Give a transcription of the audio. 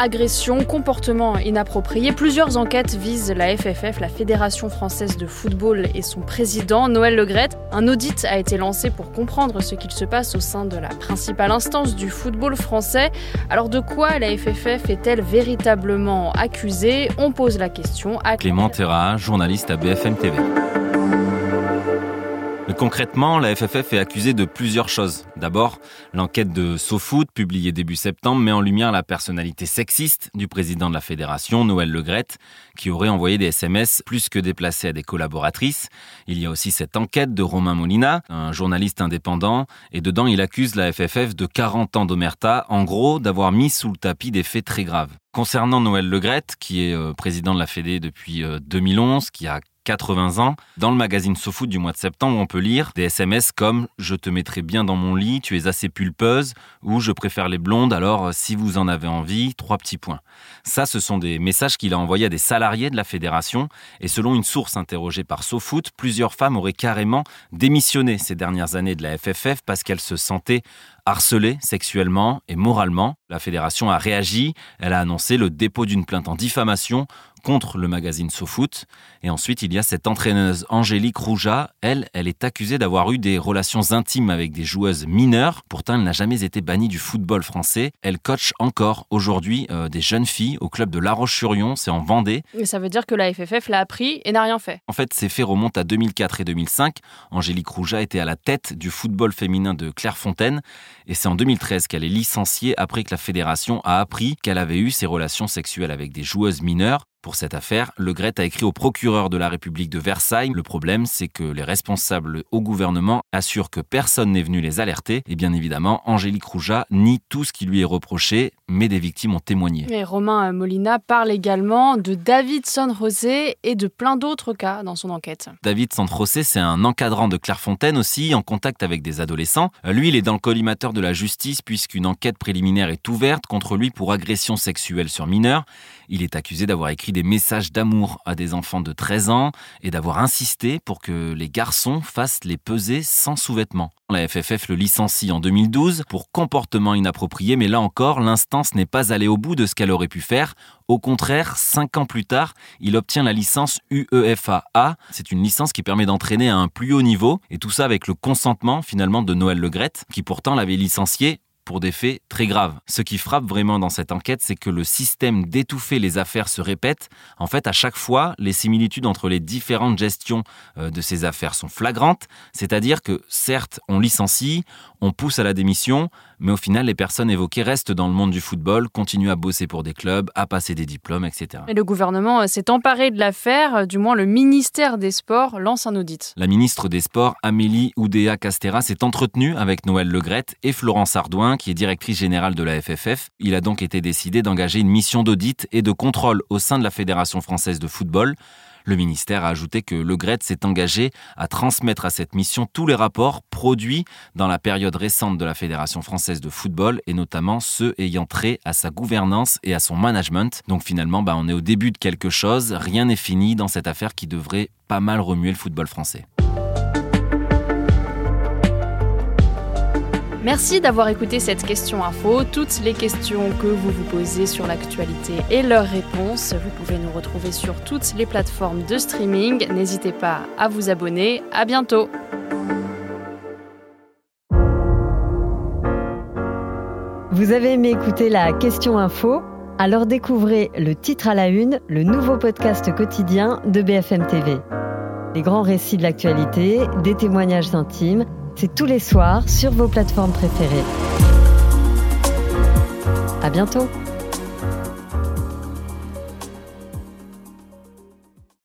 agression, comportement inapproprié. Plusieurs enquêtes visent la FFF, la Fédération française de football, et son président, Noël Legrette. Un audit a été lancé pour comprendre ce qu'il se passe au sein de la principale instance du football français. Alors de quoi la FFF est-elle véritablement accusée? On pose la question à Clément Terra, journaliste à BFM TV. Concrètement, la FFF est accusée de plusieurs choses. D'abord, l'enquête de SoFoot, publiée début septembre, met en lumière la personnalité sexiste du président de la fédération, Noël Legrette, qui aurait envoyé des SMS plus que déplacés à des collaboratrices. Il y a aussi cette enquête de Romain Molina, un journaliste indépendant, et dedans il accuse la FFF de 40 ans d'omerta, en gros d'avoir mis sous le tapis des faits très graves. Concernant Noël Legrette, qui est euh, président de la Fédé depuis 2011, euh, qui a 80 ans. Dans le magazine SoFoot du mois de septembre, on peut lire des SMS comme Je te mettrai bien dans mon lit, tu es assez pulpeuse, ou Je préfère les blondes, alors si vous en avez envie, trois petits points. Ça, ce sont des messages qu'il a envoyés à des salariés de la fédération, et selon une source interrogée par SoFoot, plusieurs femmes auraient carrément démissionné ces dernières années de la FFF parce qu'elles se sentaient harcelées sexuellement et moralement. La fédération a réagi, elle a annoncé le dépôt d'une plainte en diffamation contre le magazine SoFoot. Et ensuite, il y a cette entraîneuse Angélique Rouja. Elle, elle est accusée d'avoir eu des relations intimes avec des joueuses mineures. Pourtant, elle n'a jamais été bannie du football français. Elle coach encore aujourd'hui euh, des jeunes filles au club de La Roche-sur-Yon, c'est en Vendée. Et ça veut dire que la FFF l'a appris et n'a rien fait. En fait, ces faits remontent à 2004 et 2005. Angélique Rouja était à la tête du football féminin de Clairefontaine. Et c'est en 2013 qu'elle est licenciée après que la fédération a appris qu'elle avait eu ses relations sexuelles avec des joueuses mineures. Pour cette affaire, Le Gret a écrit au procureur de la République de Versailles. Le problème, c'est que les responsables au gouvernement assurent que personne n'est venu les alerter. Et bien évidemment, Angélique Rouja nie tout ce qui lui est reproché, mais des victimes ont témoigné. Et Romain Molina parle également de David Sanrosé et de plein d'autres cas dans son enquête. David Sanrosé, c'est un encadrant de Clairefontaine aussi, en contact avec des adolescents. Lui, il est dans le collimateur de la justice puisqu'une enquête préliminaire est ouverte contre lui pour agression sexuelle sur mineurs. Il est accusé d'avoir écrit des messages d'amour à des enfants de 13 ans et d'avoir insisté pour que les garçons fassent les pesées sans sous-vêtements. La FFF le licencie en 2012 pour comportement inapproprié, mais là encore, l'instance n'est pas allée au bout de ce qu'elle aurait pu faire. Au contraire, cinq ans plus tard, il obtient la licence UEFA-A. C'est une licence qui permet d'entraîner à un plus haut niveau, et tout ça avec le consentement finalement de Noël Legrette, qui pourtant l'avait licencié pour des faits très graves. Ce qui frappe vraiment dans cette enquête, c'est que le système d'étouffer les affaires se répète. En fait, à chaque fois, les similitudes entre les différentes gestions euh, de ces affaires sont flagrantes. C'est-à-dire que certes, on licencie, on pousse à la démission, mais au final, les personnes évoquées restent dans le monde du football, continuent à bosser pour des clubs, à passer des diplômes, etc. Et le gouvernement euh, s'est emparé de l'affaire, euh, du moins le ministère des Sports lance un audit. La ministre des Sports, Amélie Oudéa Castera, s'est entretenue avec Noël Legrette et Florence Ardouin, qui est directrice générale de la FFF. Il a donc été décidé d'engager une mission d'audit et de contrôle au sein de la Fédération française de football. Le ministère a ajouté que Le Gret s'est engagé à transmettre à cette mission tous les rapports produits dans la période récente de la Fédération française de football et notamment ceux ayant trait à sa gouvernance et à son management. Donc finalement, bah, on est au début de quelque chose, rien n'est fini dans cette affaire qui devrait pas mal remuer le football français. Merci d'avoir écouté cette question info. Toutes les questions que vous vous posez sur l'actualité et leurs réponses, vous pouvez nous retrouver sur toutes les plateformes de streaming. N'hésitez pas à vous abonner. À bientôt. Vous avez aimé écouter la question info? Alors découvrez le titre à la une, le nouveau podcast quotidien de BFM TV. Les grands récits de l'actualité, des témoignages intimes c'est tous les soirs sur vos plateformes préférées. À bientôt!